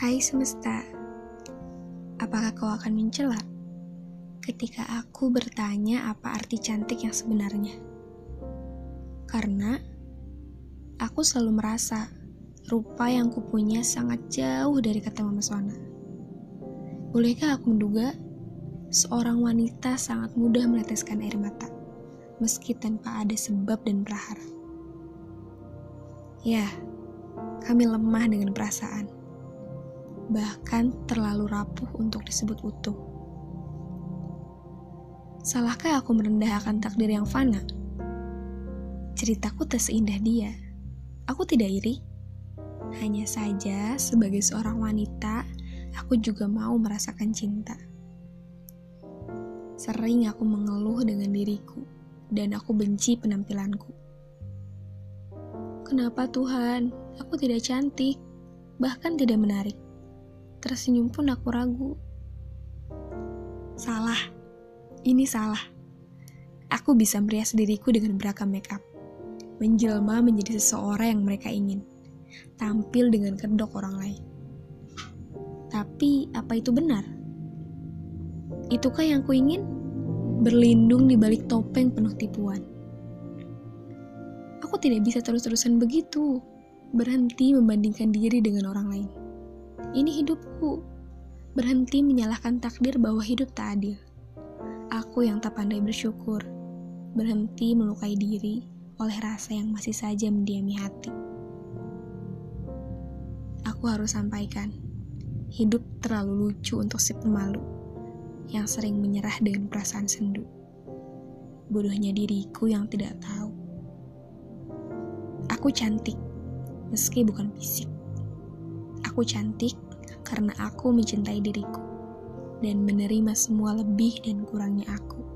Hai semesta, apakah kau akan mencela ketika aku bertanya apa arti cantik yang sebenarnya? Karena aku selalu merasa rupa yang kupunya sangat jauh dari kata memesona. Bolehkah aku menduga seorang wanita sangat mudah meneteskan air mata, meski tanpa ada sebab dan prahara? Ya, kami lemah dengan perasaan, bahkan terlalu rapuh untuk disebut utuh. Salahkah aku merendahkan takdir yang fana? Ceritaku tak seindah dia. Aku tidak iri. Hanya saja, sebagai seorang wanita, aku juga mau merasakan cinta. Sering aku mengeluh dengan diriku, dan aku benci penampilanku. Kenapa Tuhan, aku tidak cantik, bahkan tidak menarik. Tersenyum pun aku ragu. Salah, ini salah. Aku bisa merias diriku dengan beragam make up. Menjelma menjadi seseorang yang mereka ingin. Tampil dengan kedok orang lain. Tapi, apa itu benar? Itukah yang ku ingin? Berlindung di balik topeng penuh tipuan aku tidak bisa terus-terusan begitu. Berhenti membandingkan diri dengan orang lain. Ini hidupku. Berhenti menyalahkan takdir bahwa hidup tak adil. Aku yang tak pandai bersyukur. Berhenti melukai diri oleh rasa yang masih saja mendiami hati. Aku harus sampaikan, hidup terlalu lucu untuk si pemalu yang sering menyerah dengan perasaan sendu. Bodohnya diriku yang tidak tahu Aku cantik, meski bukan fisik. Aku cantik karena aku mencintai diriku dan menerima semua lebih dan kurangnya aku.